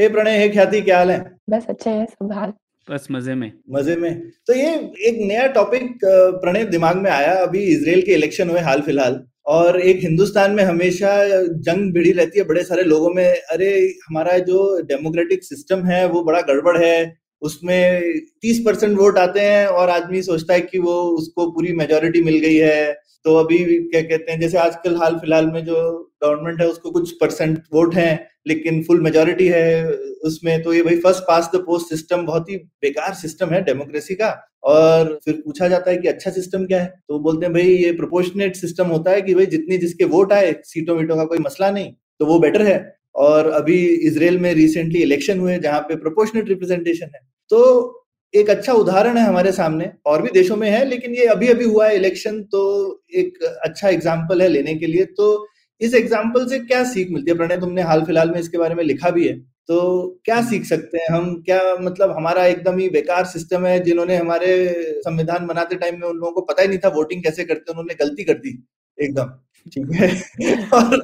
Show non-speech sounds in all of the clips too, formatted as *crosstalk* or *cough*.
हे प्रणय हे ख्याति क्या हाल है? बस अच्छा है सब हाल। बस मज़े में। मज़े में। तो ये एक नया टॉपिक प्रणय दिमाग में आया। अभी इसराइल के इलेक्शन हुए हाल फ़िलहाल। और एक हिंदुस्तान में हमेशा जंग भिड़ी रहती है बड़े सारे लोगों में। अरे हमारा जो डेमोक्रेटिक सिस्टम है वो बड़ा गड़बड़ है। उसमें तीस परसेंट वोट आते हैं और आदमी सोचता है कि वो उसको पूरी मेजोरिटी मिल गई है। तो अभी क्या कहते हैं, जैसे आजकल हाल फ़िलहाल में जो गवर्नमेंट है, उसको कुछ परसेंट वोट है, लेकिन फुल मेजोरिटी है उसमें तो ये भाई first past the post system बहुत ही बेकार सिस्टम है डेमोक्रेसी का। और फिर पूछा जाता है कि अच्छा सिस्टम क्या है? तो बोलते हैं, भाई, ये प्रोपोर्शनेट सिस्टम होता है कि भाई जितनी जिसके वोट आए, सीटों वीटों का कोई मसला नहीं तो वो बेटर है। और अभी इसराइल में रिसेंटली इलेक्शन हुए, जहाँ पे प्रोपोर्शनेट रिप्रेजेंटेशन है। तो एक अच्छा उदाहरण है हमारे सामने और भी देशों में है लेकिन ये अभी अभी हुआ है इलेक्शन तो एक अच्छा एग्ज़ाम्पल है लेने के लिए। तो इस एग्ज़ाम्पल से क्या सीख मिलती है? प्रणय तुमने हाल फ़िलहाल में इसके बारे में लिखा भी है तो क्या सीख सकते हैं हम? क्या मतलब हमारा एकदम ही बेकार सिस्टम है जिन्होंने हमारे संविधान बनाते टाइम में उन लोगों को पता ही नहीं था वोटिंग कैसे करते उन्होंने गलती कर दी एकदम ठीक है? *laughs* और,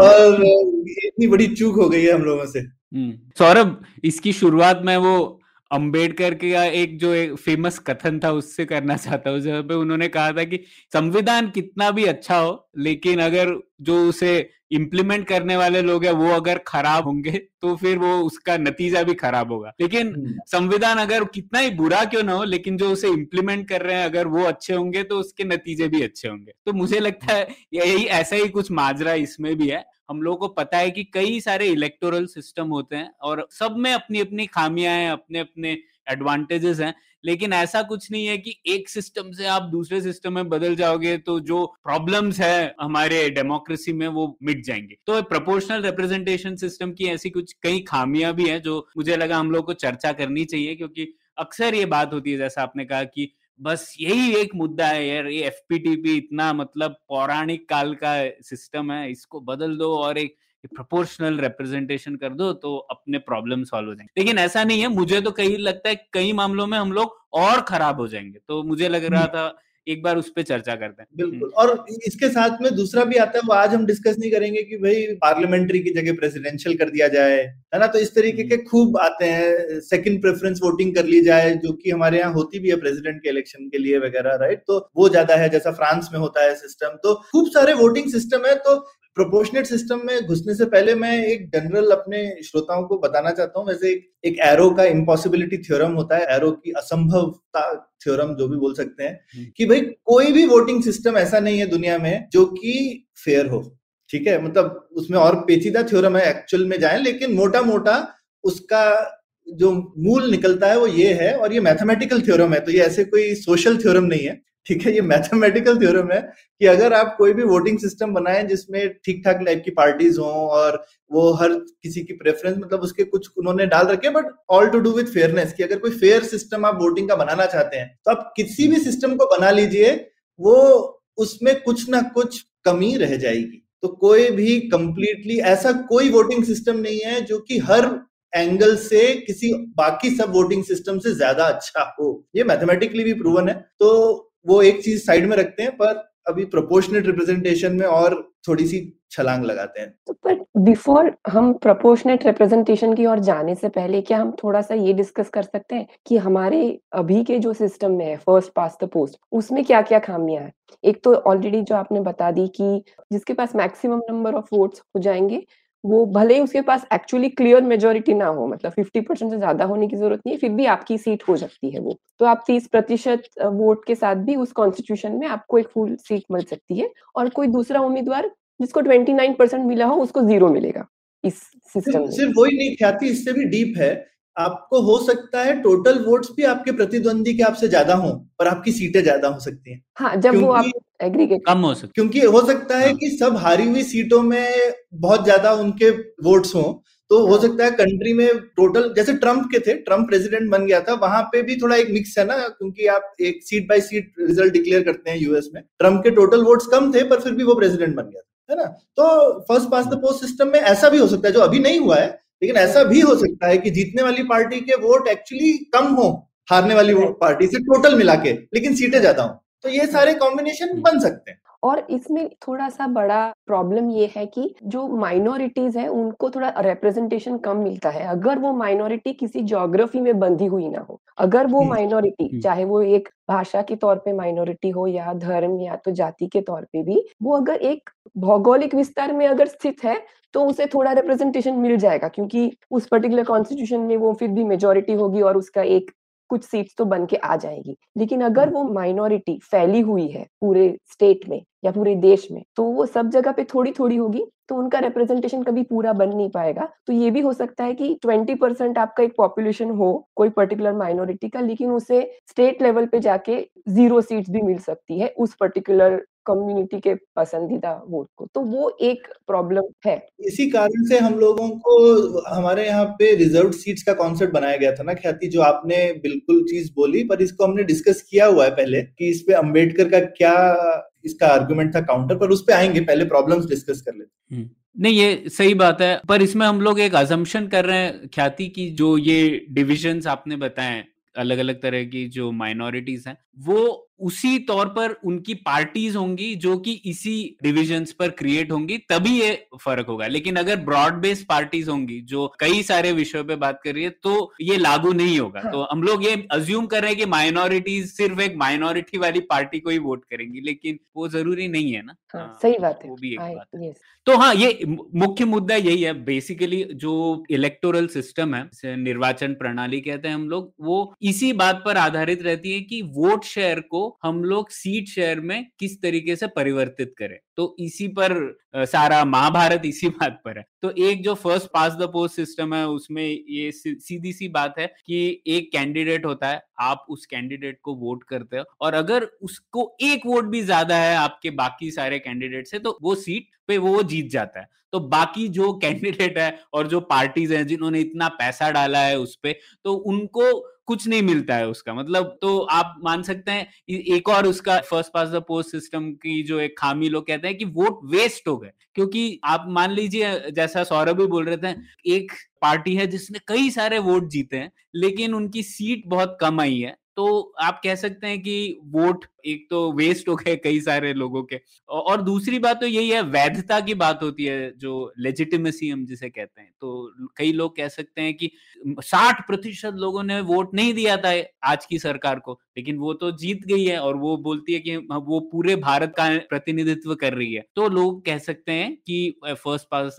और इतनी बड़ी चूक हो गई है हम लोगों से। हम्म। सौरभ इसकी शुरुआत में वो अंबेडकर का एक जो एक फ़ेमस कथन था उससे करना चाहता हूँ जहाँ पे उन्होंने कहा था कि संविधान कितना भी अच्छा हो लेकिन अगर जो उसे इम्प्लीमेंट करने वाले लोग हैं वो अगर खराब होंगे तो फिर वो उसका नतीजा भी खराब होगा। लेकिन हम्म। संविधान अगर कितना ही बुरा क्यों ना हो लेकिन जो उसे इम्प्लीमेंट कर रहे हैं अगर वो अच्छे होंगे तो उसके नतीजे भी अच्छे होंगे। तो मुझे लगता है यही ऐसा ही कुछ माजरा इसमें भी है। हम लोगों को पता है कि कई सारे इलेक्टोरल सिस्टम होते हैं और सब में अपनी अपनी खामियाँ हैं अपने अपने एडवांटेजेस हैं, लेकिन ऐसा कुछ नहीं है कि एक सिस्टम से आप दूसरे सिस्टम में बदल जाओगे तो जो प्रॉब्लम्स है हमारे डेमोक्रेसी में वो मिट जाएँगे। तो प्रोपोर्शनल रिप्रेजेंटेशन सिस्टम की ऐसी कुछ कई खामियाँ भी हैं जो मुझे लगा हम लोग को चर्चा करनी चाहिए, क्योंकि अक्सर ये बात होती है, जैसा आपने कहा कि बस यही एक मुद्दा है यार ये एफपीटीपी इतना मतलब पौराणिक काल का सिस्टम है इसको बदल दो और एक प्रोपोर्शनल रिप्रेजेंटेशन कर दो तो अपने प्रॉब्लम सॉल्व हो जाएँगे। लेकिन ऐसा नहीं है मुझे तो कहीं लगता है कई मामलों में हम लोग और खराब हो जाएँगे। तो मुझे लग रहा था एक बार उस पर चर्चा करते हैं। बिल्कुल और इसके साथ में दूसरा भी आता है वो आज हम डिस्कस नहीं करेंगे कि भाई पार्लियामेंट्री की जगह प्रेसिडेंशियल कर दिया जाए है ना? तो इस तरीके के खूब आते हैं सेकंड प्रेफरेंस वोटिंग कर ली जाए जो कि हमारे यहाँ होती भी है प्रेसिडेंट के इलेक्शन के लिए वगैरह राइट तो वो ज़्यादा है जैसा फ्रांस में होता है सिस्टम तो खूब सारे वोटिंग सिस्टम है तो प्रोपोर्शनेट सिस्टम में घुसने से पहले मैं एक जनरल अपने श्रोताओं को बताना चाहता हूँ। वैसे एक, एक एरो का इम्पॉसिबिलिटी थ्योरम होता है। एरो की असंभवता थ्योरम जो भी बोल सकते हैं कि भाई कोई भी वोटिंग सिस्टम ऐसा नहीं है दुनिया में जो कि फेयर हो। ठीक है? मतलब उसमें और पेचीदा थ्योरम है एक्चुअल में जाए लेकिन मोटा मोटा उसका जो मूल निकलता है वो ये है और ये मैथमेटिकल थ्योरम है। तो ये ऐसे कोई सोशल थ्योरम नहीं है। ठीक है, ये मैथमेटिकल थ्योरम है कि अगर आप कोई भी वोटिंग सिस्टम बनाएँ जिसमें ठीक ठाक टाइप की पार्टीज़ हों और वो हर किसी की प्रेफरेंस मतलब उसके कुछ उन्होंने डाल रखे but all to do with fairness कि अगर कोई फेयर सिस्टम आप वोटिंग का बनाना चाहते हैं तो आप किसी भी सिस्टम को बना लीजिए, वो उसमें कुछ ना कुछ कमी रह जाएगी। तो कोई भी कंप्लीटली ऐसा कोई वोटिंग सिस्टम नहीं है जो कि हर एंगल से किसी बाकी सब वोटिंग सिस्टम से ज़्यादा अच्छा हो। ये मैथमेटिकली भी प्रूवन है। तो वो एक चीज़ साइड में रखते हैं, पर अभी प्रोपोर्शनेट रिप्रेजेंटेशन में और थोड़ी सी छलांग लगाते हैं। तो पर बिफोर हम प्रोपोर्शनेट रिप्रेजेंटेशन की ओर जाने से पहले क्या हम थोड़ा सा ये डिस्कस कर सकते हैं कि हमारे अभी के जो सिस्टम में है फ़र्स्ट पास द पोस्ट उसमें क्या क्या खामियाँ हैं? एक तो ऑलरेडी जो आपने बता दी कि जिसके पास मैक्सिमम नंबर ऑफ़ वोट्स हो जाएँगे वो भले ही उसके पास एक्चुअली क्लियर मेजोरिटी ना हो मतलब 50 परसेंट से ज़्यादा होने की ज़रूरत नहीं है फिर भी आपकी सीट हो सकती है वो। तो आप 30 प्रतिशत वोट के साथ भी उस कॉन्स्टिट्यूशन में आपको एक फुल सीट मिल सकती है और कोई दूसरा उम्मीदवार जिसको 29 परसेंट मिला हो उसको ज़ीरो मिलेगा इस सिस्टम सिर्फ़, सिर्फ़ वही नहीं ख्याति इससे भी डीप है आपको हो सकता है टोटल वोट्स भी आपके प्रतिद्वंदी के आपसे ज़्यादा हो पर आपकी सीटें ज़्यादा हो सकती हैं हाँ जब वो आप एग्रीगेट कम हो सकता क्योंकि हो सकता है हाँ। कि सब हारी हुई सीटों में बहुत ज़्यादा उनके वोट्स हों तो हो हाँ। सकता है कंट्री में टोटल जैसे ट्रंप के थे ट्रंप प्रेसिडेंट बन गया था वहाँ पे भी थोड़ा एक मिक्स है ना क्योंकि आप एक seat by seat result declare करते हैं यूएस में ट्रंप के टोटल वोट्स कम थे पर फिर भी वो प्रेसिडेंट बन गया था है ना तो first past the post system में ऐसा भी हो सकता है जो अभी नहीं हुआ है लेकिन ऐसा भी हो सकता है कि जीतने वाली पार्टी के वोट एक्चुअली कम हो हारने वाली पार्टी से टोटल मिला के लेकिन सीटें ज़्यादा हो। तो ये सारे कॉम्बिनेशन बन सकते हैं। और इसमें थोड़ा सा बड़ा प्रॉब्लम ये है कि जो माइनॉरिटीज है उनको थोड़ा रिप्रेजेंटेशन कम मिलता है अगर वो माइनॉरिटी किसी ज्योग्राफी में बंधी हुई ना हो अगर वो माइनॉरिटी हम्म। चाहे वो एक भाषा के तौर पे माइनॉरिटी हो या धर्म या तो जाति के तौर पे भी वो अगर एक भौगोलिक विस्तार में अगर स्थित है तो उसे थोड़ा रिप्रेजेंटेशन मिल जाएगा क्योंकि उस पर्टिकुलर कॉन्स्टिट्यूशन में वो फिर भी मेजोरिटी होगी और उसका एक कुछ सीट्स तो बन के आ जाएगी। लेकिन अगर वो माइनॉरिटी फैली हुई है पूरे स्टेट में या पूरे देश में तो वो सब जगह पे थोड़ी थोड़ी होगी तो उनका रिप्रेजेंटेशन कभी पूरा बन नहीं पाएगा। तो ये भी हो सकता है कि 20 परसेंट आपका एक पॉपुलेशन हो कोई पर्टिकुलर माइनॉरिटी का लेकिन उसे स्टेट लेवल पे जाके ज़ीरो सीट्स भी मिल सकती है उस पर्टिकुलर कम्युनिटी के पसंदीदा वोट को। तो वो एक प्रॉब्लम है। इसी कारण से हम लोगों को हमारे यहाँ पे रिज़र्व सीट्स का कॉन्सेप्ट बनाया गया था ना ख्याति जो आपने बिल्कुल चीज़ बोली पर इसको हमने डिस्कस किया हुआ है पहले कि इस पे अंबेडकर का क्या इसका आर्गुमेंट था काउंटर पर उस पे आएँगे पहले प्रॉब्लम्स डिस्कस कर लेते हम्म। नहीं ये सही बात है पर इसमें हम लोग एक अजम्पशन कर रहे हैं ख्याति की जो ये डिविजन्स आपने बताए अलग अलग तरह की जो माइनॉरिटीज हैं वो उसी तौर पर उनकी पार्टीज़ होंगी जो कि इसी डिविजन्स पर क्रिएट होंगी तभी ये फ़र्क होगा। लेकिन अगर ब्रॉड बेस्ड पार्टीज़ होंगी जो कई सारे विषयों पे बात कर रही है तो ये लागू नहीं होगा। हाँ। तो हम लोग ये अज्यूम कर रहे हैं कि माइनॉरिटीज सिर्फ़ एक माइनॉरिटी वाली पार्टी को ही वोट करेंगी लेकिन वो ज़रूरी नहीं है ना। हाँ हाँ, सही बात है। वो भी एक बात है। तो हाँ ये मुख्य मुद्दा यही है। बेसिकली जो इलेक्टोरल सिस्टम है निर्वाचन प्रणाली कहते हैं हम लोग वो इसी बात पर आधारित रहती है कि वोट शेयर को हम लोग सीट शेयर में किस तरीके से परिवर्तित करें? तो इसी पर सारा महाभारत इसी बात पर है। तो एक जो first past the post system है, उसमें ये सीधी सी बात है कि एक कैंडिडेट होता है, आप उस कैंडिडेट को वोट करते हो और अगर उसको एक वोट भी ज़्यादा है आपके बाकी सारे कैंडिडेट से तो वो सीट पे वो जीत जाता है। तो बाकी जो *laughs* कैंडिडेट है और जो पार्टीज़ हैं जिन्होंने इतना पैसा डाला है उस पे तो उनको कुछ नहीं मिलता है उसका। मतलब तो आप मान सकते हैं एक और उसका first past the post system की जो एक खामी लोग कहते हैं कि वोट वेस्ट हो गए। क्योंकि आप मान लीजिए, जैसा सौरभ भी बोल रहे थे, एक पार्टी है जिसने कई सारे वोट जीते हैं, लेकिन उनकी सीट बहुत कम आई है। तो आप कह सकते हैं कि वोट एक तो वेस्ट हो गए कई सारे लोगों के। और दूसरी बात तो यही है, वैधता की बात होती है, जो लेजिटिमेसी हम जिसे कहते हैं। तो कई लोग कह सकते हैं कि साठ प्रतिशत लोगों ने वोट नहीं दिया था आज की सरकार को, लेकिन वो तो जीत गई है और वो बोलती है कि वो पूरे भारत का प्रतिनिधित्व कर रही है। तो लोग कह सकते हैं कि फ़र्स्ट पास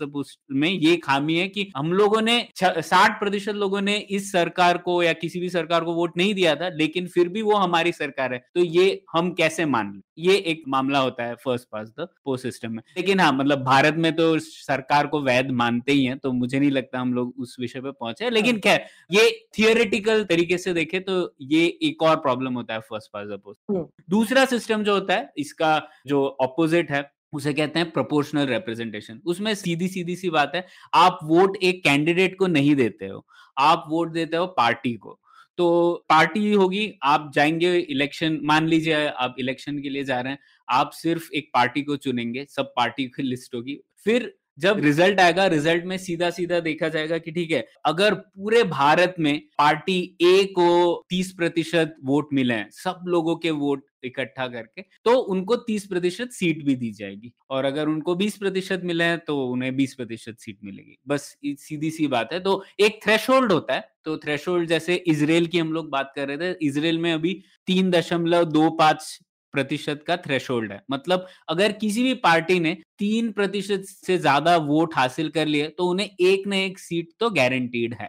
में ये खामी है कि हम लोगों ने साठ प्रतिशत लोगों ने इस सरकार को या किसी भी सरकार को वोट नहीं दिया था, लेकिन फिर भी वो हमारी सरकार है। तो ये हम कैसे मान लें? ये एक मामला होता है first past the post system में। लेकिन हाँ मतलब भारत में तो सरकार को वैध मानते ही हैं तो मुझे नहीं लगता हम लोग उस विषय पे पहुँचे। लेकिन खैर ये थियोरेटिकल तरीके से देखे तो ये एक और प्रॉब्लम होता है फ़र्स्ट पास पोस्ट दूसरा सिस्टम जो होता है इसका जो ऑपोजिट है उसे कहते हैं प्रोपोर्शनल रिप्रेजेंटेशन उसमें सीधी सीधी सी बात है आप वोट एक कैंडिडेट को नहीं देते हो आप वोट देते हो पार्टी को. तो पार्टी होगी आप जाएँगे इलेक्शन मान लीजिए आप इलेक्शन के लिए जा रहे हैं आप सिर्फ़ एक पार्टी को चुनेंगे सब पार्टी की लिस्ट होगी फिर जब रिज़ल्ट आएगा रिज़ल्ट में सीधा सीधा देखा जाएगा कि ठीक है, अगर पूरे भारत में पार्टी ए को 30 प्रतिशत वोट मिले हैं, सब लोगों के वोट इकट्ठा करके तो उनको 30 प्रतिशत सीट भी दी जाएगी। और अगर उनको 20 प्रतिशत मिले हैं तो उन्हें 20 प्रतिशत सीट मिलेगी। बस सीधी सी बात है। तो एक थ्रेश होता है। तो थ्रेश जैसे इसराइल की हम लोग बात कर रहे थे इसराइल में अभी तीन दशमलव दो पाँच प्रतिशत का थ्रेशोल्ड है। मतलब अगर किसी भी पार्टी ने तीन प्रतिशत से ज़्यादा वोट हासिल कर लिए तो उन्हें एक न एक सीट तो गारंटीड है।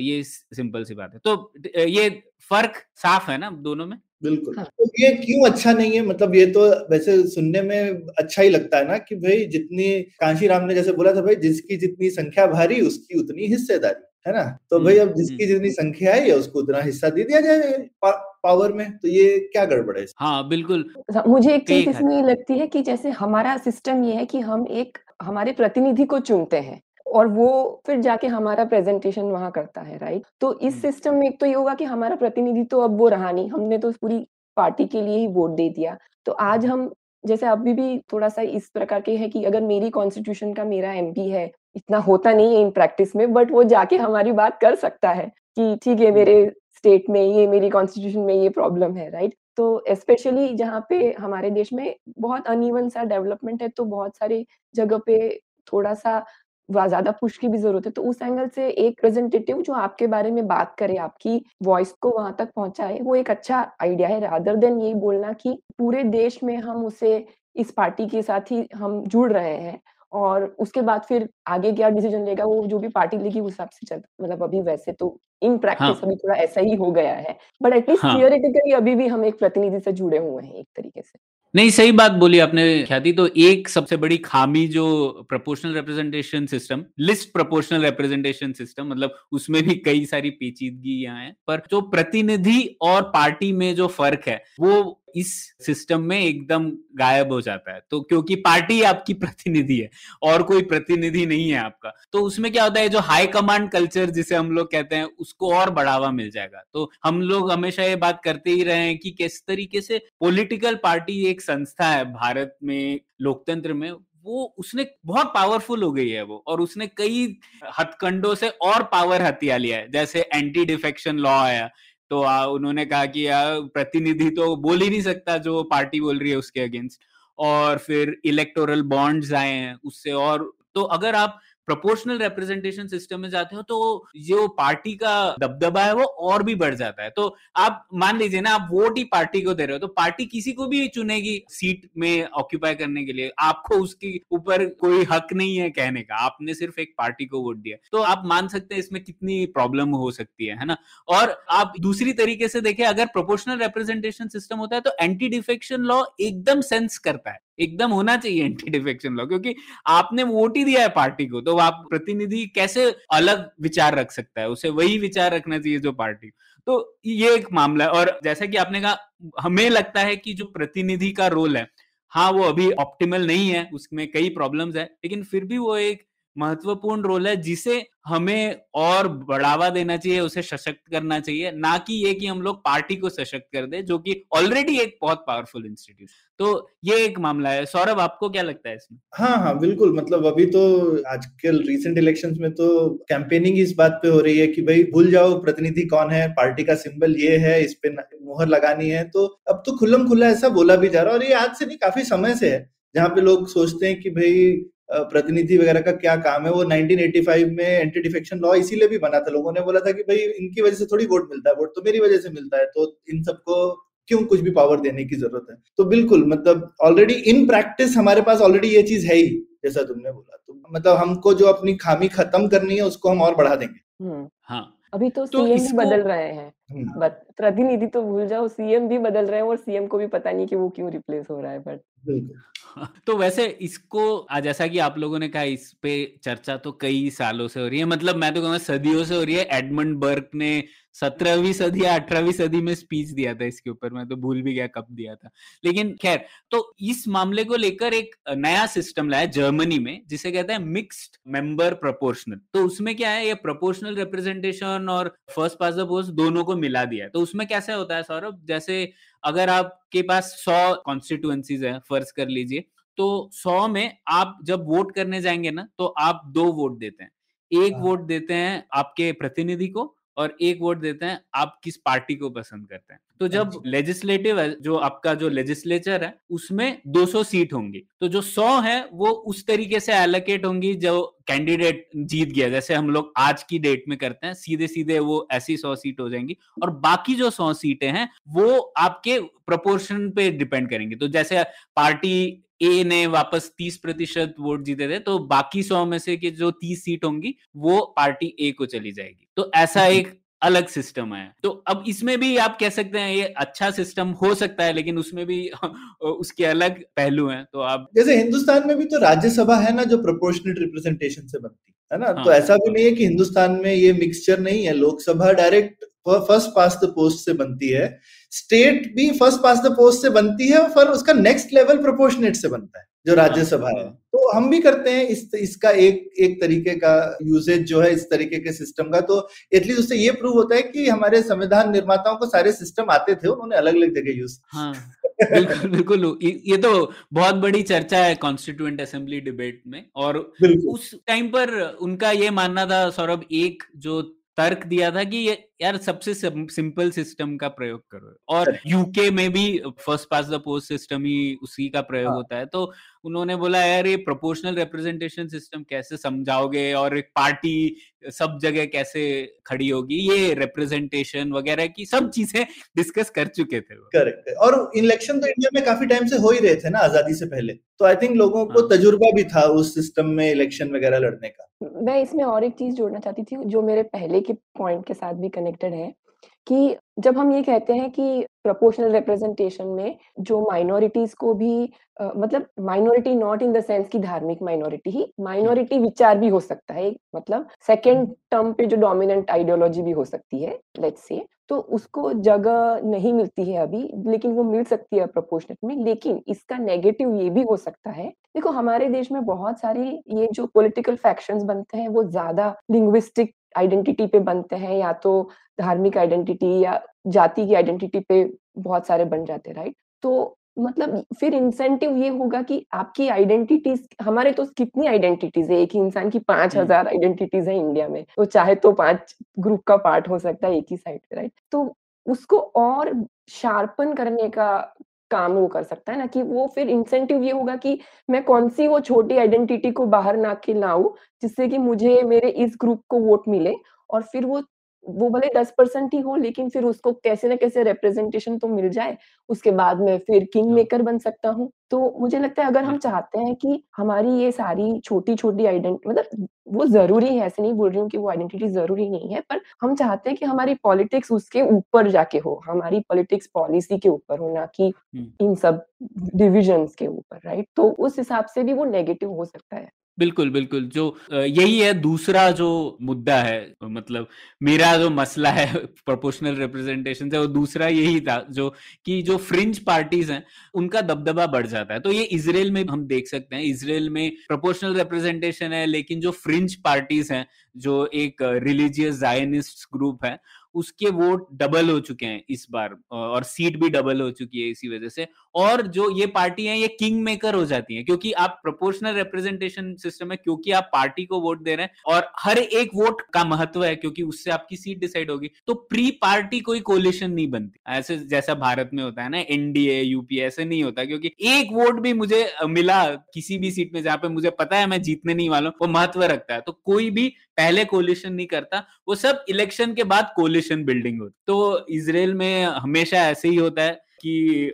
ये सिंपल सी बात है। तो ये फ़र्क साफ़ है ना दोनों में? बिल्कुल। हाँ। तो ये क्यों अच्छा नहीं है? मतलब ये तो वैसे सुनने में अच्छा ही लगता है ना कि भाई जितनी कांशी राम ने जैसे बोला था भाई जिसकी जितनी संख्या भारी उसकी उतनी हिस्सेदारी। है ना? तो भाई अब जिसकी। जितनी संख्या है उसको उतना हिस्सा दे दिया जाए पा, पावर में। तो ये क्या गड़बड़ है हाँ बिल्कुल। मुझे एक चीज़ इसमें लगती है कि जैसे हमारा सिस्टम ये है कि हम एक हमारे प्रतिनिधि को चुनते हैं और वो फिर जाके हमारा प्रेजेंटेशन वहाँ करता है राइट? तो इस सिस्टम में एक तो ये होगा कि हमारा प्रतिनिधि तो अब वो रहा नहीं हमने तो पूरी पार्टी के लिए ही वोट दे दिया। तो आज हम जैसे अभी भी थोड़ा सा इस प्रकार के है कि अगर मेरी कॉन्स्टिट्यूशन का मेरा एमपी है इतना होता नहीं है इन प्रैक्टिस में बट वो जाके हमारी बात कर सकता है कि ठीक है मेरे स्टेट में ये मेरी कॉन्स्टिट्यूशन में ये प्रॉब्लम है राइट? तो स्पेशली जहाँ पे हमारे देश में बहुत अनइवन सा डेवलपमेंट है तो बहुत सारी जगह पे थोड़ा सा ज़्यादा पुश की भी ज़रूरत है। तो उस एंगल से एक रिप्रेजेंटेटिव जो आपके बारे में बात करे आपकी वॉइस को वहाँ तक पहुँचाए वो एक अच्छा आइडिया है रादर देन यही बोलना कि पूरे देश में हम उसे इस पार्टी के साथ ही हम जुड़ रहे हैं। और उसके बाद फिर आगे क्या डिसीज़न लेगा वो जो भी पार्टी लेगी उस हिसाब से चल मतलब अभी वैसे तो इन प्रैक्टिस हाँ. अभी थोड़ा ऐसा ही हो गया है। बट एटलीस्ट थियोरेटिकली अभी भी हम एक प्रतिनिधि से जुड़े हुए हैं एक तरीके से। नहीं सही बात बोली आपने ख्याति। तो एक सबसे बड़ी खामी जो proportional representation system list proportional representation system मतलब उसमें भी कई सारी पेचीदगी यहाँ है। पर जो प्रतिनिधि और पार्टी में जो फ़र्क है वो इस सिस्टम में एकदम गायब हो जाता है। तो क्योंकि पार्टी आपकी प्रतिनिधि है, और कोई प्रतिनिधि नहीं है आपका। तो उसमें क्या होता है, जो हाई कमांड कल्चर जिसे हम लोग कहते हैं, उसको और बढ़ावा मिल जाएगा। तो हम लोग हमेशा ये बात करते ही रहे हैं कि किस तरीके से पॉलिटिकल पार्टी एक संस्था है भारत में, लोकतंत्र में, वो उसने बहुत पावरफुल हो गई है वो, और उसने कई हथकंडों से और पावर हथिया लिया है। जैसे एंटी डिफेक्शन लॉ आया तो आ, उन्होंने कहा कि प्रतिनिधि तो बोल ही नहीं सकता जो पार्टी बोल रही है उसके अगेंस्ट. और फिर इलेक्टोरल बॉन्ड्स आए हैं उससे और तो अगर आप प्रोपोर्शनल रिप्रेजेंटेशन सिस्टम में जाते हो तो जो पार्टी का दबदबा है, वो और भी बढ़ जाता है। तो आप मान लीजिए ना, आप वोट ही पार्टी को दे रहे हो तो पार्टी किसी को भी चुनेगी सीट में ऑक्यूपाई करने के लिए। आपको उसके ऊपर कोई हक नहीं है कहने का। आपने सिर्फ़ एक पार्टी को वोट दिया। तो आप मान सकते हैं इसमें कितनी प्रॉब्लम हो सकती है है ना? और आप दूसरी तरीके से देखें, अगर प्रोपोर्शनल रिप्रेजेंटेशन सिस्टम होता है तो एंटी डिफेक्शन लॉ एकदम सेंस करता है। एकदम होना चाहिए एंटी डिफेक्शन लॉ क्योंकि आपने वोट ही दिया है पार्टी को तो आप प्रतिनिधि कैसे अलग विचार रख सकता है? उसे वही विचार रखना चाहिए जो पार्टी तो ये एक मामला है, और जैसा कि आपने कहा, हमें लगता है कि जो प्रतिनिधि का रोल है हाँ वो अभी ऑप्टिमल नहीं है, उसमें कई प्रॉब्लम्स है, लेकिन फिर भी वो एक महत्वपूर्ण रोल है, जिसे हमें और बढ़ावा देना चाहिए, उसे सशक्त करना चाहिए, ना कि ये कि हम लोग पार्टी को सशक्त कर दे, जो कि ऑलरेडी एक बहुत पावरफुल इंस्टीट्यूट तो ये एक मामला है। सौरभ, आपको क्या लगता है इसमें? हाँ हाँ बिल्कुल। मतलब अभी तो आजकल रिसेंट इलेक्शन में तो कैंपेनिंग इस बात पे हो रही है कि भाई, भूल जाओ, प्रतिनिधि कौन है? पार्टी का सिंबल ये है, इस पे मुहर लगानी है। तो अब तो खुल्लम खुल्ला ऐसा बोला भी जा रहा है और ये आज से नहीं, काफ़ी समय से है, जहाँ पे लोग सोचते हैं कि भाई प्रतिनिधि वगैरह का क्या काम है? वो 1985 में एंटी डिफेक्शन लॉ इसीलिए भी बना था। लोगों ने बोला था कि भाई इनकी वजह से थोड़ी वोट मिलता है। वोट तो मेरी वजह से मिलता है। तो इन सबको क्यों कुछ भी पावर देने की ज़रूरत है? तो बिल्कुल मतलब ऑलरेडी इन प्रैक्टिस हमारे पास ऑलरेडी ये चीज़ है ही जैसा तुमने बोला। तो मतलब हमको जो अपनी खामी खत्म करनी है उसको हम और बढ़ा देंगे। हम्म। हाँ। अभी तो, तो सीएम भी बदल रहे हैं। हम्म। प्रतिनिधि तो भूल जाओ सीएम भी बदल रहे हैं और सीएम को भी पता नहीं कि वो क्यों रिप्लेस हो रहा है बट *laughs* तो वैसे इसको जैसा कि आप लोगों ने कहा, इस पे चर्चा तो कई सालों से हो रही है मतलब मैं तो कहूँगा सदियों से हो रही है। एडमंड बर्क ने सत्रहवीं सदी या अठारहवीं सदी में स्पीच दिया था इसके ऊपर मैं तो भूल भी गया कब दिया था। लेकिन खैर तो इस मामले को लेकर एक नया सिस्टम लाया जर्मनी में जिसे कहते हैं मिक्स्ड मेंबर प्रोपोर्शनल तो उसमें क्या है ये प्रोपोर्शनल रिप्रेजेंटेशन और फ़र्स्ट पास द पोस्ट दोनों को मिला दिया है। तो उसमें कैसे होता है सौरभ? जैसे अगर आपके पास सौ कॉन्स्टिट्युएंसीज है फ़र्ज़ कर लीजिए तो सौ में आप जब वोट करने जाएँगे ना तो आप दो वोट देते हैं। एक वोट हाँ। देते हैं आपके प्रतिनिधि को और एक वोट देते हैं आप किस पार्टी को पसंद करते हैं। तो जब लेजिस्लेटिव है जो आपका जो लेजिस्लेचर है उसमें 200 सीट होंगी। तो जो 100 है वो उस तरीके से एलोकेट होंगी जो कैंडिडेट जीत गया। जैसे हम लोग आज की डेट में करते हैं सीधे सीधे वो ऐसी सौ सीट हो जाएँगी और बाकी जो सौ सीटें हैं वो आपके प्रोपोर्शन पे डिपेंड करेंगे। तो जैसे पार्टी ए ने वापस तीस प्रतिशत वोट जीते थे तो बाकी सौ में से की जो तीस सीट होंगी वो पार्टी ए को चली जाएगी। तो ऐसा एक अलग सिस्टम आया तो अब इसमें भी आप कह सकते हैं ये अच्छा सिस्टम हो सकता है लेकिन उसमें भी *laughs* उसके अलग पहलू हैं तो आप जैसे हिंदुस्तान में भी तो राज्यसभा है ना जो प्रोपोर्शनल रिप्रेजेंटेशन से बनती है ना? तो हाँ, तो ऐसा भी नहीं है कि हिंदुस्तान में ये मिक्सचर नहीं है Lok Sabha direct first past the post से बनती है। स्टेट भी फ़र्स्ट पास द पोस्ट से बनती है और उसका नेक्स्ट लेवल प्रोपोर्शनेट से बनता है जो हाँ, राज्यसभा है। हाँ। तो हम भी करते हैं इस इसका एक एक तरीके का यूसेज जो है इस तरीके के सिस्टम का। तो एटलीस्ट उससे ये प्रूव होता है कि हमारे संविधान निर्माताओं को सारे सिस्टम आते थे उन्होंने अलग अलग जगह यूज़ हाँ बिल्कुल बिल्कुल। ये तो बहुत बड़ी चर्चा है कॉन्स्टिट्यूएंट असेंबली डिबेट में और उस टाइम पर उनका ये मानना था सौरभ एक जो तर्क दिया था कि ये यार सबसे सिंपल सिस्टम का प्रयोग करो। और यूके में भी first past the post system ही उसी का प्रयोग हाँ. होता है। तो उन्होंने बोला यार ये प्रोपोर्शनल रिप्रेजेंटेशन सिस्टम कैसे समझाओगे और एक पार्टी सब जगह कैसे खड़ी होगी? ये रिप्रेजेंटेशन वगैरह की सब चीज़ें डिस्कस कर चुके थे करेक्ट और इलेक्शन तो इंडिया में काफ़ी टाइम से हो ही रहे थे ना आज़ादी से पहले। तो आई थिंक लोगों को हाँ. तजुर्बा भी था उस सिस्टम में इलेक्शन वगैरह लड़ने का। मैं इसमें और एक चीज़ जोड़ना चाहती थी, जो मेरे पहले के पॉइंट के साथ भी कनेक्टेड है। कि जब हम ये कहते हैं कि प्रोपोर्शनल रिप्रेजेंटेशन में जो माइनॉरिटीज को भी आ, मतलब minority not in the sense की धार्मिक माइनॉरिटी ही माइनॉरिटी विचार भी हो सकता है मतलब सेकेंड टर्म पे जो डोमिनेंट आइडियोलॉजी भी हो सकती है लेट्स से तो उसको जगह नहीं मिलती है अभी लेकिन वो मिल सकती है प्रोपोर्शनेट में लेकिन इसका नेगेटिव ये भी हो सकता है। देखो हमारे देश में बहुत सारे ये जो पॉलिटिकल फैक्शंस बनते हैं वो ज़्यादा लिंग्विस्टिक आइडेंटिटी पे बनते हैं या तो धार्मिक आइडेंटिटी या जाति की आइडेंटिटी पे बहुत सारे बन जाते हैं राइट? तो मतलब फिर इंसेंटिव ये होगा कि आपकी आइडेंटिटीज हमारे तो कितनी आइडेंटिटीज है? एक ही इंसान की पाँच हज़ार आइडेंटिटीज है इंडिया में वो चाहे तो पाँच ग्रुप का पार्ट हो सकता है एक ही साइड पे राइट? तो उसको और शार्पन करने का काम वो कर सकता है ना कि वो फिर इंसेंटिव ये होगा कि मैं कौन सी वो छोटी आइडेंटिटी को बाहर ना के लाऊ जिससे कि मुझे, मेरे इस ग्रुप को वोट मिले और फिर वो वो भले दस परसेंट ही हो लेकिन फिर उसको कैसे ना कैसे रिप्रेजेंटेशन तो मिल जाए उसके बाद में फिर किंग मेकर हाँ। बन सकता हूँ। तो मुझे लगता है अगर हम चाहते हैं कि हमारी ये सारी छोटी छोटी आइडेंटिटी मतलब वो ज़रूरी है ऐसे नहीं बोल रही हूँ कि वो आइडेंटिटी ज़रूरी नहीं है पर हम चाहते हैं कि हमारी पॉलिटिक्स उसके ऊपर जाके हो हमारी पॉलिटिक्स पॉलिसी के ऊपर हो ना कि इन सब डिविजन्स के ऊपर राइट तो उस हिसाब से भी वो नेगेटिव हो सकता है। बिल्कुल बिल्कुल, जो यही है, दूसरा जो मुद्दा है मतलब मेरा जो मसला है *laughs* प्रोपोर्शनल रिप्रेजेंटेशन से, वो दूसरा यही था, जो कि जो फ्रिंज पार्टीज़ हैं, उनका दबदबा बढ़ जाता है। तो ये इसराइल में हम देख सकते हैं इसराइल में प्रोपोर्शनल रिप्रेजेंटेशन है, लेकिन जो फ्रिंज पार्टीज़ हैं, जो एक रिलीजियस जायनिस्ट ग्रुप है उसके वोट डबल हो चुके हैं इस बार और सीट भी डबल हो चुकी है इसी वजह से। और जो ये पार्टी है, ये किंग मेकर हो जाती है, क्योंकि आप प्रोपोर्शनल रिप्रेजेंटेशन सिस्टम है, क्योंकि आप पार्टी को वोट दे रहे हैं, और हर एक वोट का महत्व है, क्योंकि उससे आपकी सीट डिसाइड होगी। तो प्री पार्टी कोई कोलिशन नहीं बनती। ऐसे जैसा भारत में होता है ना एनडीए यूपीए ऐसे नहीं होता, क्योंकि एक वोट भी मुझे मिला किसी भी सीट में जहाँ पे मुझे पता है मैं जीतने नहीं वाला वो महत्व रखता है। तो कोई भी पहले कोलिशन नहीं करता। वो सब इलेक्शन के बाद कोलिशन बिल्डिंग होती तो इसराइल में हमेशा ऐसे ही होता है कि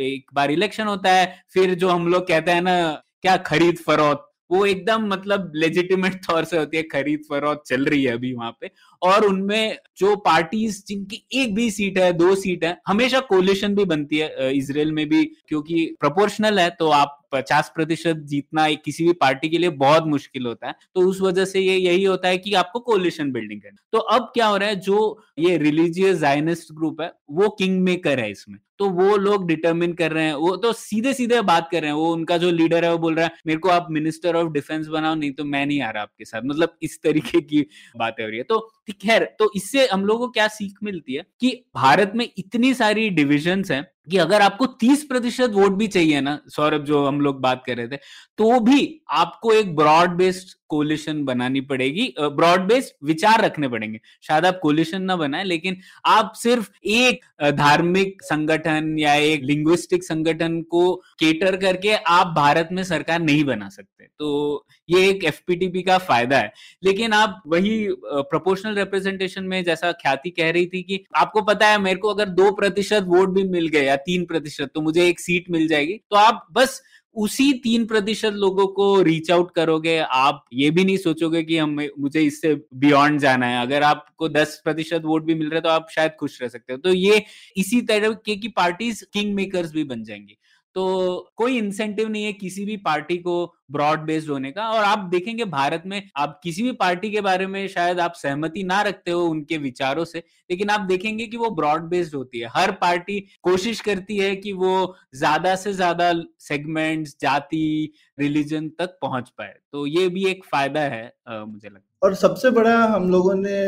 एक बार इलेक्शन होता है, फिर जो हम लोग कहते हैं ना, क्या खरीद फरोख्त, वो एकदम मतलब लेजिटिमेट *laughs* तौर से होती है, खरीद फरोख्त चल रही है अभी वहाँ पे। और उनमें जो पार्टीज़ जिनकी एक भी सीट है, दो सीट है, हमेशा कोलिशन भी बनती है इसराइल में भी, क्योंकि प्रोपोर्शनल है तो आप पचास प्रतिशत जीतना किसी भी पार्टी के लिए बहुत मुश्किल होता है। तो उस वजह से ये यही होता है कि आपको कोलिशन बिल्डिंग करना तो अब क्या हो रहा है, जो ये रिलीजियस जाइनिस्ट ग्रुप है, वो किंग मेकर है इसमें। तो वो लोग डिटरमिन कर रहे हैं, वो तो सीधे सीधे बात कर रहे हैं, वो उनका जो लीडर है, वो बोल रहा है, मेरे को आप मिनिस्टर ऑफ़ डिफेंस बनाओ, नहीं तो मैं नहीं आ रहा आपके साथ। मतलब इस तरीके की बातें हो रही है। तो खैर तो इससे हम लोगों को क्या सीख मिलती है कि भारत में इतनी सारी डिविजन्स हैं कि अगर आपको 30 प्रतिशत वोट भी चाहिए ना, सौरभ जो हम लोग बात कर रहे थे तो भी आपको एक ब्रॉड बेस्ड कोलिशन बनानी पड़ेगी ब्रॉड बेस्ड विचार रखने पड़ेंगे। शायद आप कोलिशन ना बनाए, लेकिन आप सिर्फ़ एक धार्मिक संगठन या एक लिंग्विस्टिक संगठन को केटर करके आप भारत में सरकार नहीं बना सकते। तो ये एक एफपीटीपी का फ़ायदा है। लेकिन आप वही प्रोपोर्शनल रिप्रेजेंटेशन में जैसा ख्याति कह रही थी कि आपको पता है, मेरे को अगर दो प्रतिशत वोट भी मिल गए या तीन प्रतिशत तो मुझे एक सीट मिल जाएगी। तो आप बस उसी तीन प्रतिशत लोगों को रीच आउट करोगे। आप ये भी नहीं सोचोगे कि हम, मुझे इससे बियॉन्ड जाना है। अगर आपको दस प्रतिशत वोट भी मिल रहे तो आप शायद खुश रह सकते हो। तो ये इसी तरह के की पार्टीज़ किंग मेकर्स भी बन जाएँगी। तो कोई इंसेंटिव नहीं है किसी भी पार्टी को ब्रॉड बेस्ड होने का। और आप देखेंगे भारत में आप किसी भी पार्टी के बारे में शायद आप सहमति ना रखते हो उनके विचारों से लेकिन आप देखेंगे कि वो ब्रॉड बेस्ड होती है। हर पार्टी कोशिश करती है कि वो ज़्यादा से ज़्यादा सेगमेंट्स जाति रिलीजन तक पहुँच पाए। तो ये भी एक फ़ायदा है आ, मुझे लगता है। और सबसे बड़ा हम लोगों ने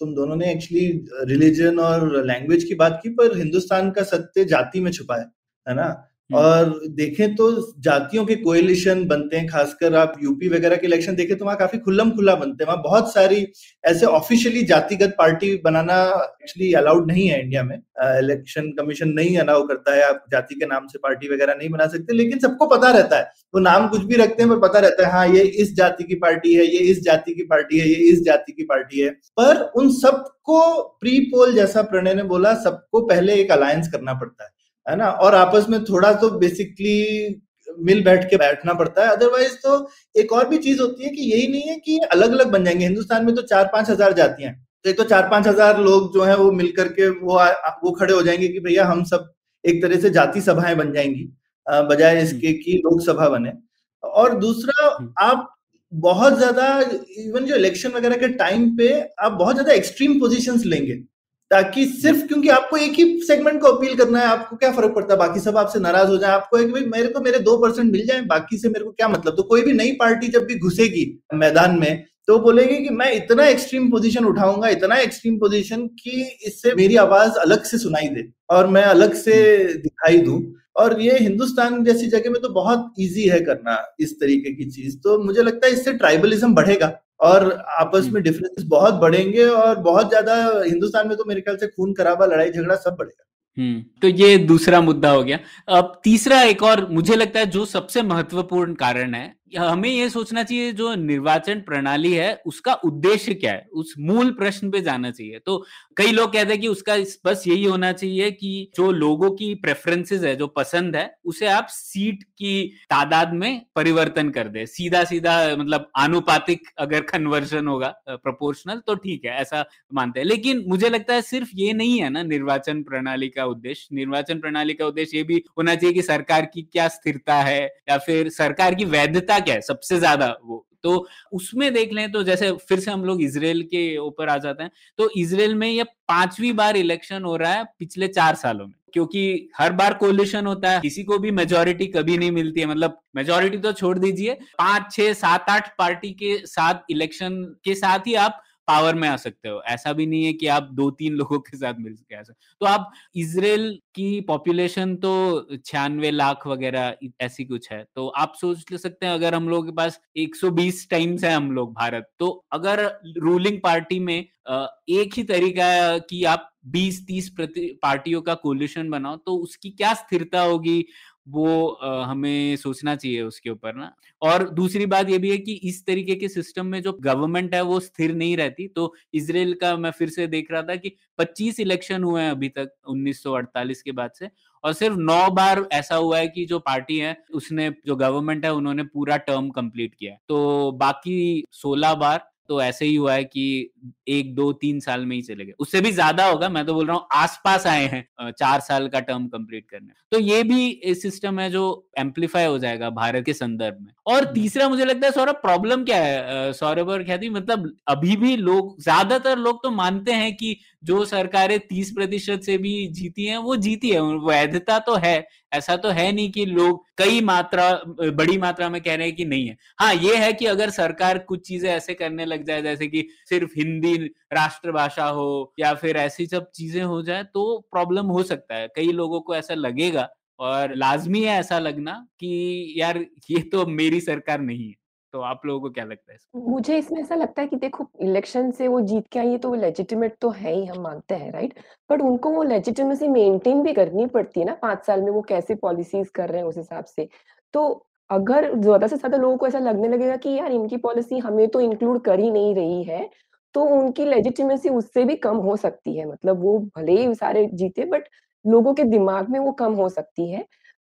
तुम दोनों ने एक्चुअली रिलीजन और लैंग्वेज की बात की पर हिंदुस्तान का सत्य जाति में छुपा है है ना। और देखें तो जातियों के कोएलिशन बनते हैं, खासकर आप यूपी वगैरह के इलेक्शन देखें तो वहाँ काफ़ी खुल्लम खुल्ला बनते हैं। वहाँ बहुत सारी ऐसे ऑफिशियली जातिगत पार्टी बनाना एक्चुअली अलाउड नहीं है इंडिया में। इलेक्शन कमीशन नहीं अलाउ करता है, आप जाति के नाम से पार्टी वगैरह नहीं बना सकते, लेकिन सबको पता रहता है। वो नाम कुछ भी रखते हैं, पर पता रहता है हाँ ये इस जाति की पार्टी है, ये इस जाति की पार्टी है, ये इस जाति की पार्टी है। पर उन सबको प्री पोल जैसा प्रणय ने बोला, सबको पहले एक अलायंस करना पड़ता है। है ना? और आपस में थोड़ा तो बेसिकली मिल बैठ के बैठना पड़ता है। अदरवाइज़ तो एक और भी चीज़ होती है कि यही नहीं है कि अलग अलग बन जाएँगे। हिंदुस्तान में तो चार पाँच हज़ार जातियाँ तो एक तो चार पाँच हज़ार लोग जो है वो मिल करके वो वो खड़े हो जाएँगे कि भैया हम सब एक तरह से जाति सभाएँ बन जाएँगी बजाय इसके कि लोकसभा बने। और दूसरा हम्म। आप बहुत ज़्यादा इवन जो इलेक्शन वगैरह के टाइम पे आप बहुत ज़्यादा एक्सट्रीम पोजीशंस लेंगे। ताकि सिर्फ़ क्योंकि आपको एक ही सेगमेंट को अपील करना है, आपको क्या फ़र्क पड़ता है? बाकी सब आपसे नाराज़ हो जाए, आपको है कि भाई मेरे को मेरे दो परसेंट मिल जाए, बाकी से मेरे को क्या मतलब? तो कोई भी नई पार्टी जब भी घुसेगी मैदान में तो बोलेगी कि मैं इतना एक्सट्रीम पोजीशन उठाऊँगा, इतना एक्सट्रीम पोजीशन कि इससे मेरी आवाज़ अलग से सुनाई दे और मैं अलग से दिखाई दूँ। और ये हिंदुस्तान जैसी जगह में तो बहुत इजी है करना इस तरीके की चीज़। तो मुझे लगता है इससे ट्राइबलिज्म बढ़ेगा। और आपस में डिफरेंस हम्म। बहुत बढ़ेंगे और बहुत ज़्यादा हिंदुस्तान में तो मेरे ख्याल से खून खराबा लड़ाई झगड़ा सब बढ़ेगा हम्म तो ये दूसरा मुद्दा हो गया अब तीसरा एक और मुझे लगता है जो सबसे महत्वपूर्ण कारण है हमें यह सोचना चाहिए, जो निर्वाचन प्रणाली है, उसका उद्देश्य क्या है? उस मूल प्रश्न पे जाना चाहिए। तो कई लोग कहते हैं कि उसका बस यही होना चाहिए कि जो लोगों की प्रेफरेंसेस है, जो पसंद है, उसे आप सीट की तादाद में परिवर्तन कर दे। सीधा सीधा मतलब आनुपातिक अगर कन्वर्जन होगा प्रोपोर्शनल तो ठीक है, ऐसा मानते हैं। लेकिन मुझे लगता है सिर्फ़ ये नहीं है ना, निर्वाचन प्रणाली का उद्देश्य। निर्वाचन प्रणाली का उद्देश्य ये भी होना चाहिए कि सरकार की क्या स्थिरता है, या फिर सरकार की वैधता क्या है, सबसे ज़्यादा वो। तो उसमें देख लें तो जैसे फिर से हम लोग इसराइल के ऊपर आ जाते हैं तो इसराइल में यह पांचवी बार इलेक्शन हो रहा है पिछले चार सालों में, क्योंकि हर बार कोलिशन होता है, किसी को भी मेजोरिटी कभी नहीं मिलती है मतलब मेजोरिटी तो छोड़ दीजिए, पाँच, छह, सात, आठ पार्टी के साथ, इलेक्शन के साथ ही आप पावर में आ सकते हो। ऐसा भी नहीं है कि आप दो तीन लोगों के साथ मिल सके ऐसा तो आप इसराइल की पॉपुलेशन तो छियानवे लाख वगैरह ऐसी कुछ है तो आप सोच ले सकते हैं अगर हम लोगों के पास 120 टाइम्स है हम लोग भारत तो अगर रूलिंग पार्टी में एक ही तरीका है कि आप 20-30 पार्टियों का कोलिशन बनाओ तो उसकी क्या स्थिरता होगी? वो हमें सोचना चाहिए उसके ऊपर ना। और दूसरी बात ये भी है कि इस तरीके के सिस्टम में जो गवर्नमेंट है वो स्थिर नहीं रहती। तो इसराइल का मैं फिर से देख रहा था कि 25 इलेक्शन हुए हैं अभी तक 1948 के बाद से। और सिर्फ़ नौ बार ऐसा हुआ है कि जो पार्टी है, उसने जो गवर्नमेंट है उन्होंने पूरा टर्म कंप्लीट किया तो बाकी 16 बार तो ऐसे ही हुआ है कि एक दो तीन साल में ही चले गए। उससे भी ज़्यादा होगा मैं तो बोल रहा हूँ आसपास आए हैं चार साल का टर्म कंप्लीट करने। तो ये भी सिस्टम है जो एम्पलीफाई हो जाएगा भारत के संदर्भ में। और हम्म। तीसरा मुझे लगता है सौरभ प्रॉब्लम क्या है? सौरभ और ख्याति मतलब अभी भी लोग ज़्यादातर लोग तो मानते हैं कि जो सरकारें तीस प्रतिशत से भी जीती हैं, वो जीती है। वैधता तो है, ऐसा तो है नहीं कि लोग कई मात्रा, बड़ी मात्रा में कह रहे हैं कि नहीं है। हाँ ये है कि अगर सरकार कुछ चीज़ें ऐसे करने लग जाए, जैसे कि सिर्फ़ हिंदी राष्ट्रभाषा हो या फिर ऐसी सब चीज़ें हो जाए तो प्रॉब्लम हो सकता है। कई लोगों को ऐसा लगेगा और लाजमी है ऐसा लगना कि यार, ये तो मेरी सरकार नहीं है। तो आप लोगों को क्या लगता है मुझे इसमें ऐसा लगता है कि देखो इलेक्शन से वो जीत के आई है तो वो लेजिटिमेट तो है ही, हम मानते हैं राइट बट उनको वो लेजिटिमेसी मेंटेन भी करनी पड़ती है ना, पाँच साल में वो कैसे पॉलिसीज़ कर रहे हैं उस हिसाब से। तो अगर ज़्यादा से ज़्यादा लोगों को ऐसा लगने लगेगा कि यार इनकी पॉलिसी हमें तो इंक्लूड कर ही नहीं रही है तो उनकी लेजिटिमेसी उससे भी कम हो सकती है। मतलब वो भले ही सारे जीते बट लोगों के दिमाग में वो कम हो सकती है।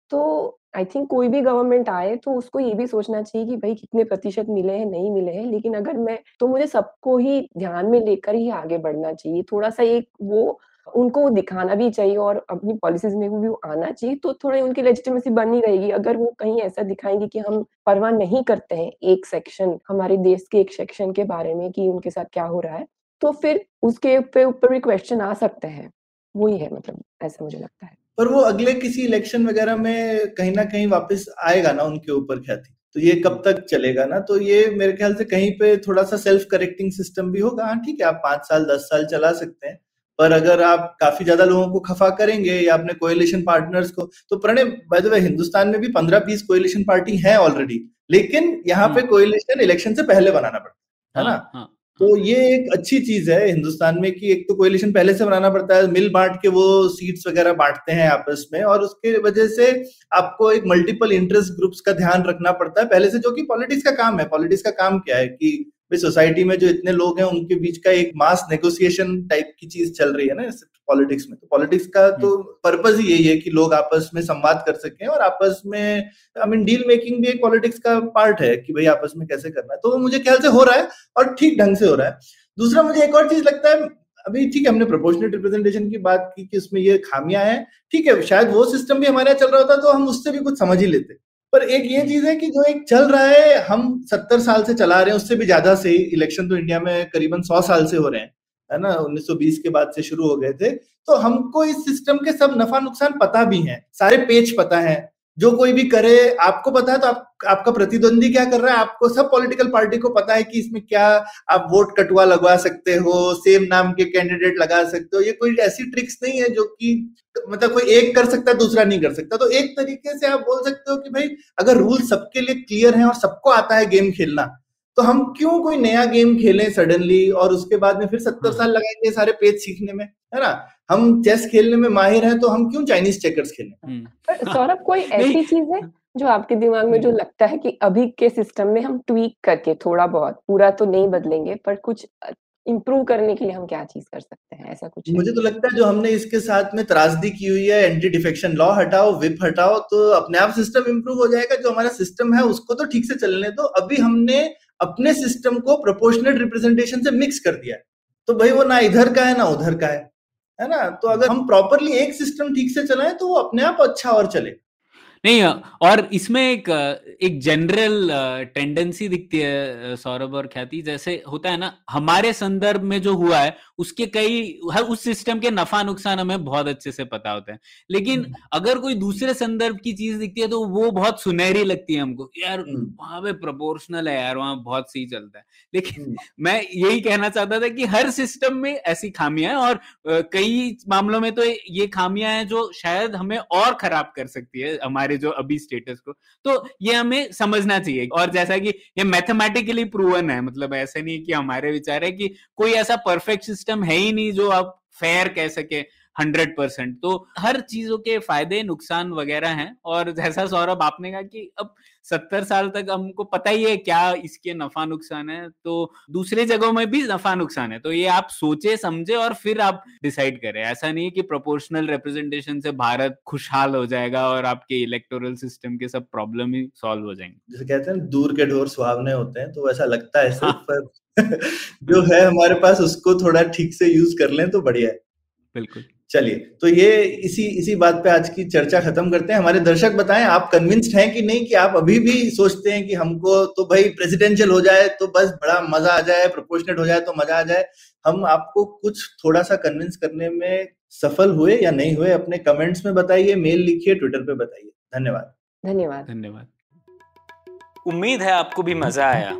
तो आई थिंक कोई भी गवर्नमेंट आए तो उसको ये भी सोचना चाहिए कि भाई कितने प्रतिशत मिले हैं, नहीं मिले हैं। लेकिन अगर मैं तो मुझे सबको ही ध्यान में लेकर ही आगे बढ़ना चाहिए। थोड़ा-सा एक वो उनको दिखाना भी चाहिए और अपनी पॉलिसीज़ में भी आना चाहिए, तो थोड़ी उनकी लेजिटिमेसी बनी रहेगी। अगर वो कहीं ऐसा दिखाएँगे कि हम परवाह नहीं करते हैं एक सेक्शन हमारे देश के एक सेक्शन के बारे में कि उनके साथ क्या हो रहा है, तो फिर उसके ऊपर भी क्वेश्चन आ सकते हैं। वही है मतलब ऐसा मुझे लगता है। पर वो अगले किसी इलेक्शन वगैरह में कहीं ना कहीं वापस आएगा ना उनके ऊपर ख्याति। तो ये कब तक चलेगा ना? तो ये मेरे ख्याल से कहीं पे थोड़ा-सा सेल्फ करेक्टिंग सिस्टम भी होगा। हाँ, ठीक है आप पाँच साल, 10 साल चला सकते हैं। पर अगर आप काफ़ी ज़्यादा लोगों को खफ़ा करेंगे या अपने कोएलिशन पार्टनर्स को तो Pranay by the way Hindustan में भी 15-20 कोएलिशन पार्टी है ऑलरेडी। लेकिन यहाँ पे कोएलिशन इलेक्शन से पहले बनाना पड़ता है, है ना? तो ये एक अच्छी चीज़ है हिंदुस्तान में कि एक तो कोएलिशन पहले से बनाना पड़ता है, मिल बांट के वो सीट्स वगैरह बांटते हैं आपस में और उसके वजह से आपको एक मल्टीपल इंटरेस्ट ग्रुप्स का ध्यान रखना पड़ता है। पहले से जो कि पॉलिटिक्स का काम है। पॉलिटिक्स का काम क्या है कि भाई सोसाइटी में जो इतने लोग हैं, उनके बीच का एक मास नेगोशिएशन टाइप की चीज़ चल रही है ना पॉलिटिक्स में। तो पॉलिटिक्स का तो पर्पज हम्म। ही यही है कि लोग आपस में संवाद कर सकें और आपस में आई मीन डील मेकिंग भी एक पॉलिटिक्स का पार्ट है कि भाई आपस में कैसे करना है। तो मुझे ख्याल से हो रहा है और ठीक ढंग से हो रहा है। दूसरा मुझे एक और चीज़ लगता है अभी ठीक है हमने प्रोपोर्शनल रिप्रेजेंटेशन की बात की कि उसमें ये खामियाँ हैं। ठीक है शायद वो सिस्टम भी हमारे यहाँ चल रहा होता तो हम उससे भी कुछ समझ ही लेते। पर एक ये चीज़ है कि जो एक चल रहा है हम सत्तर साल से चला रहे हैं उससे भी ज़्यादा से इलेक्शन तो इंडिया में करीबन सौ साल से हो रहे हैं। है ना 1920 के बाद से शुरू हो गए थे। तो हमको इस सिस्टम के सब नफा नुकसान पता भी हैं, सारे पेज पता है। जो कोई भी करे, आपको पता है तो आप, आपका प्रतिद्वंदी क्या कर रहा है? आपको सब पॉलिटिकल पार्टी को पता है कि इसमें क्या आप वोट कटुआ लगवा सकते हो सेम नाम के कैंडिडेट लगा सकते हो। ये कोई ऐसी ट्रिक्स नहीं है जो कि मतलब कोई एक कर सकता है, दूसरा नहीं कर सकता। तो एक तरीके से आप बोल सकते हो कि भाई, अगर रूल सबके लिए क्लियर है और सबको आता है गेम खेलना तो हम क्यों कोई नया गेम खेलें सडनली और उसके बाद में फिर सत्तर हाँ। साल लगाएँगे सारे पेज सीखने में? है ना? हम चेस खेलने में माहिर हैं तो हम क्यों चाइनीज़ चेकर्स खेलें? हम्म। सौरभ कोई *laughs* ऐसी चीज़ है जो आपके दिमाग में जो लगता है कि अभी के सिस्टम में हम ट्वीक करके थोड़ा बहुत पूरा तो नहीं बदलेंगे पर कुछ इम्प्रूव करने के लिए हम क्या चीज़ कर सकते हैं? ऐसा कुछ मुझे तो लगता है जो हमने इसके साथ में त्रासदी की हुई है एंटी डिफेक्शन लॉ हटाओ विप हटाओ तो अपने आप सिस्टम इम्प्रूव हो जाएगा। जो हमारा सिस्टम है उसको तो ठीक से चलने दो। अभी हमने अपने सिस्टम को प्रोपोर्शनल रिप्रेजेंटेशन से मिक्स कर दिया तो भाई वो ना इधर का है, ना उधर का है। है ना? तो अगर हम प्रॉपरली एक सिस्टम ठीक से चलाएँ तो वो अपने आप अच्छा और चले। नहीं और इसमें एक एक जनरल टेंडेंसी दिखती है सौरभ और ख्याति जैसे होता है ना हमारे संदर्भ में जो हुआ है उसके कई हर उस सिस्टम के नफा नुकसान हमें बहुत अच्छे से पता होते हैं लेकिन हम्म। अगर कोई दूसरे संदर्भ की चीज़ दिखती है तो वो बहुत सुनहरी लगती है हमको यार हम्म। वहाँ पे प्रोपोर्शनल है यार वहाँ बहुत सही चलता है लेकिन हम्म। *laughs* मैं यही कहना चाहता था कि हर सिस्टम में ऐसी खामियाँ हैं और कई मामलों में तो ये खामियाँ हैं जो शायद हमें और खराब कर सकती है हमारे हमारे जो अभी स्टेटस को। तो ये हमें समझना चाहिए। और जैसा कि ये मैथमेटिकली प्रूवन है मतलब ऐसे नहीं कि हमारे विचार है कि कोई ऐसा परफेक्ट सिस्टम है ही नहीं जो आप फेयर कह सके। Hundred percent. तो हर चीज़ों के फ़ायदे नुकसान वगैरह हैं और जैसा सौरभ आपने कहा कि अब सत्तर साल तक हमको पता ही है क्या इसके नफा नुकसान है तो दूसरे जगहों में भी नफा नुकसान है। तो ये आप सोचे समझे और फिर आप डिसाइड करें। ऐसा नहीं है कि प्रोपोर्शनल रिप्रेजेंटेशन से भारत खुशहाल हो जाएगा और आपके इलेक्टोरल सिस्टम के सब प्रॉब्लम ही सॉल्व हो जाएँगे। जैसे कहते हैं दूर के ढोर सुहावने होते हैं तो वैसा लगता है हाँ। *laughs* जो है हमारे पास उसको थोड़ा ठीक से यूज़ कर लें तो बढ़िया है। बिल्कुल। चलिए तो ये इसी इसी बात पे आज की चर्चा खत्म करते हैं। हमारे दर्शक बताएँ आप कन्विंस्ड हैं कि नहीं कि आप अभी भी सोचते हैं कि हमको तो भाई प्रेसिडेंशियल हो जाए तो बस बड़ा मज़ा आ जाए प्रोपोर्शनेट हो जाए तो मज़ा आ जाए। हम आपको कुछ थोड़ा सा कन्विंस करने में सफल हुए या नहीं हुए अपने कमेंट्स में बताइए मेल लिखिए ट्विटर पे बताइए। धन्यवाद। धन्यवाद। धन्यवाद। उम्मीद है आपको भी मज़ा आया।